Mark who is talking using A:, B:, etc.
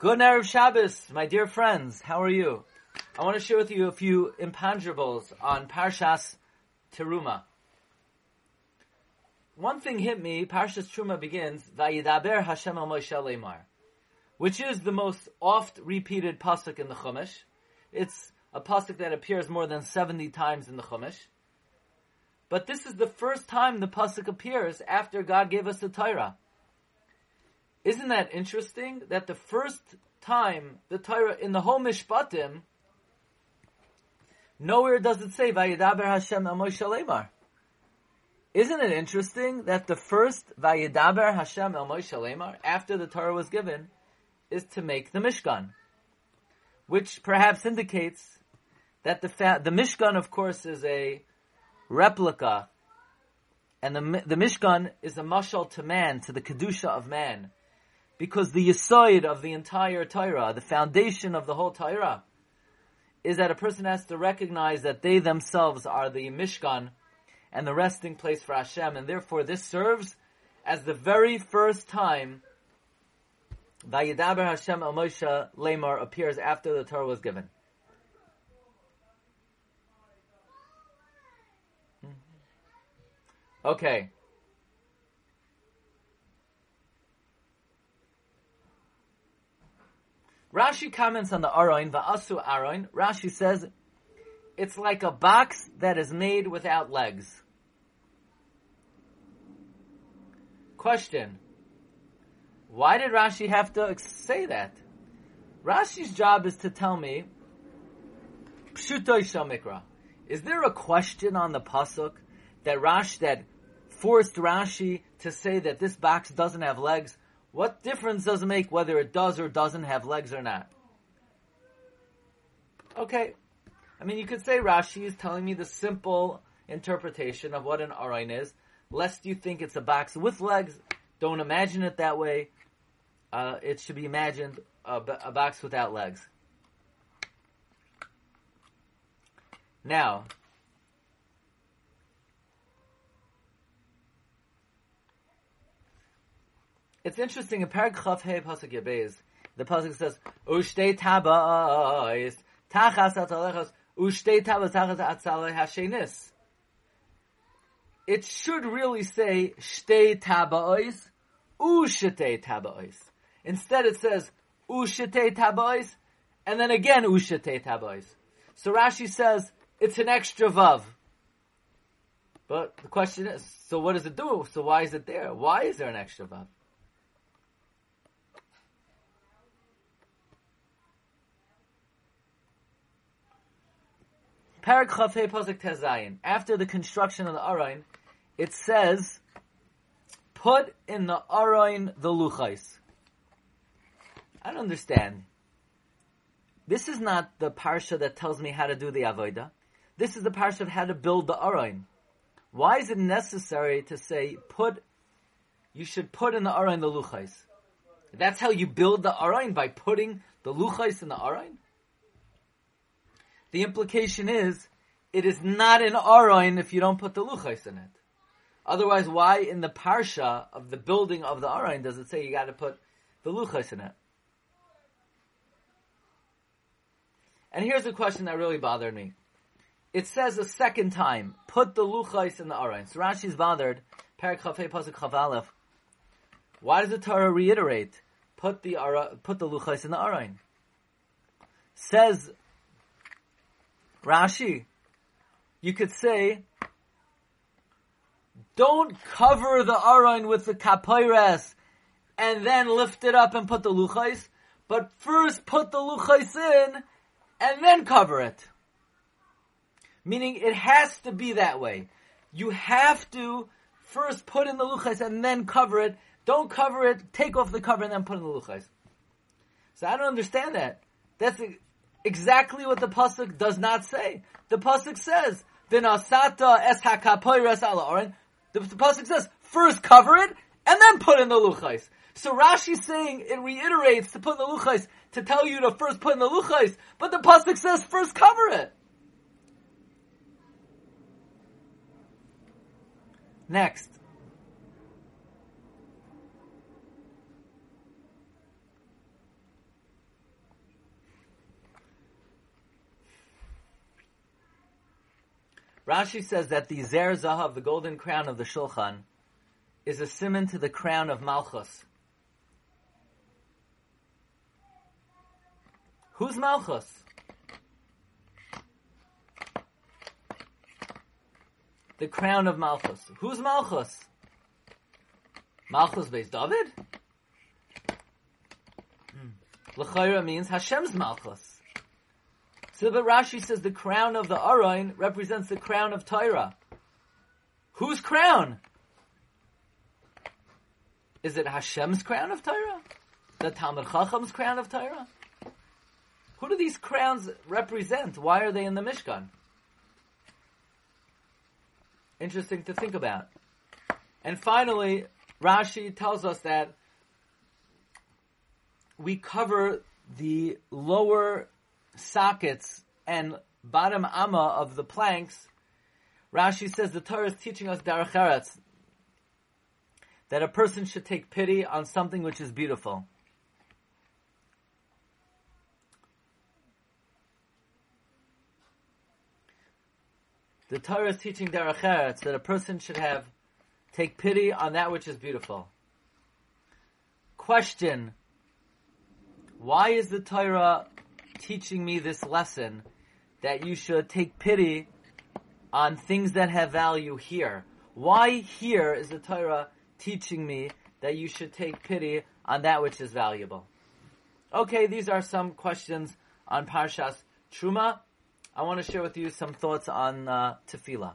A: Good Erev Shabbos, my dear friends. How are you? I want to share with you a few imponderables on Parshas Teruma. One thing hit me, Parshas Teruma begins, Vayidaber Hashem al Moshe Lemar, which is the most oft repeated pasuk in the Chumash. It's a pasuk that appears more than 70 times in the Chumash. But this is the first time the pasuk appears after God gave us the Torah. Isn't that interesting that the first time the Torah in the whole Mishpatim, nowhere does it say Vayidaber Hashem Moshe Lemar. Isn't it interesting that the first Vayidaber Hashem El Moshe Lemar after the Torah was given is to make the Mishkan, which perhaps indicates that the fa- the Mishkan, of course, is a replica, and the the Mishkan is a mashal to man, to the kedusha of man because the yisoid of the entire Torah, the foundation of the whole Torah, is that a person has to recognize that they themselves are the Mishkan and the resting place for Hashem, and therefore this serves as the very first time Vayidaber Hashem El Moshe Lemar appears after the Torah was given. Mm-hmm. Okay. Rashi comments on the Aroin, Va'asu Aroin. Rashi says, it's like a box that is made without legs. Question. Why did Rashi have to say that? Rashi's job is to tell me, Pshutoy Shamikra. Is there a question on the Pasuk that Rashi, that forced Rashi to say that this box doesn't have legs? What difference does it make whether it does or doesn't have legs or not? Okay. I mean, you could say Rashi is telling me the simple interpretation of what an arain is, lest you think it's a box with legs. Don't imagine it that way. Uh, it should be imagined a, a box without legs. Now, It's interesting in Chav Hey Pasuk Yabez, the pasuk says Ushtei Tabais Tachas Atalechos Ushtei Tabas Tachas Atzalei Hashenis. It should really say Shtei Tabais Ushtei Tabais. Instead, it says Ushtei Tabais and then again Ushtei Tabais. So Rashi says it's an extra vav. But the question is, so what does it do? So why is it there? Why is there an extra vav? Parak Pasuk Tezayin. After the construction of the Arain, it says, put in the Arain the Luchais. I don't understand. This is not the parsha that tells me how to do the avodah. This is the parsha of how to build the arain. Why is it necessary to say put? You should put in the arain the luchais. That's how you build the arain by putting the luchais in the arain. The implication is, it is not an aroin if you don't put the luchais in it. Otherwise, why in the parsha of the building of the aroin does it say you got to put the luchais in it? And here's a question that really bothered me. It says a second time, put the luchais in the aroin. So Rashi's bothered. Parak Chafei Pasuk Chavalef. Why does the Torah reiterate? Put the put the luchais in the aroin. Says Rashi, you could say, don't cover the aron with the kapayres and then lift it up and put the luchais, but first put the luchais in and then cover it. Meaning it has to be that way. You have to first put in the luchais and then cover it. Don't cover it, take off the cover and then put in the luchais. So I don't understand that. That's exactly what the pasuk does not say. The pasuk says, "V'nasata es hakapoyres ala The, the pasuk says, first cover it and then put in the luchais. So Rashi's saying it reiterates to put in the luchais to tell you to first put in the luchais, but the pasuk says first cover it. Next. Rashi says that the Zer Zahav, the golden crown of the Shulchan, is a simon to the crown of Malchus. Who's Malchus? The crown of Malchus. Who's Malchus? Malchus Bais David? Hmm. L'chayra means Hashem's Malchus. So but Rashi says the crown of the Arain represents the crown of Torah. Whose crown? Is it Hashem's crown of Torah? The Talmud Chacham's crown of Torah? Who do these crowns represent? Why are they in the Mishkan? Interesting to think about. And finally, Rashi tells us that we cover the lower sockets and bottom amma of the planks. Rashi says the Torah is teaching us eretz, that a person should take pity on something which is beautiful. The Torah is teaching derech eretz that a person should have take pity on that which is beautiful. Question: Why is the Torah teaching me this lesson that you should take pity on things that have value here? Why here is the Torah teaching me that you should take pity on that which is valuable? Okay, these are some questions on Parshas Truma. I want to share with you some thoughts on uh, tefillah.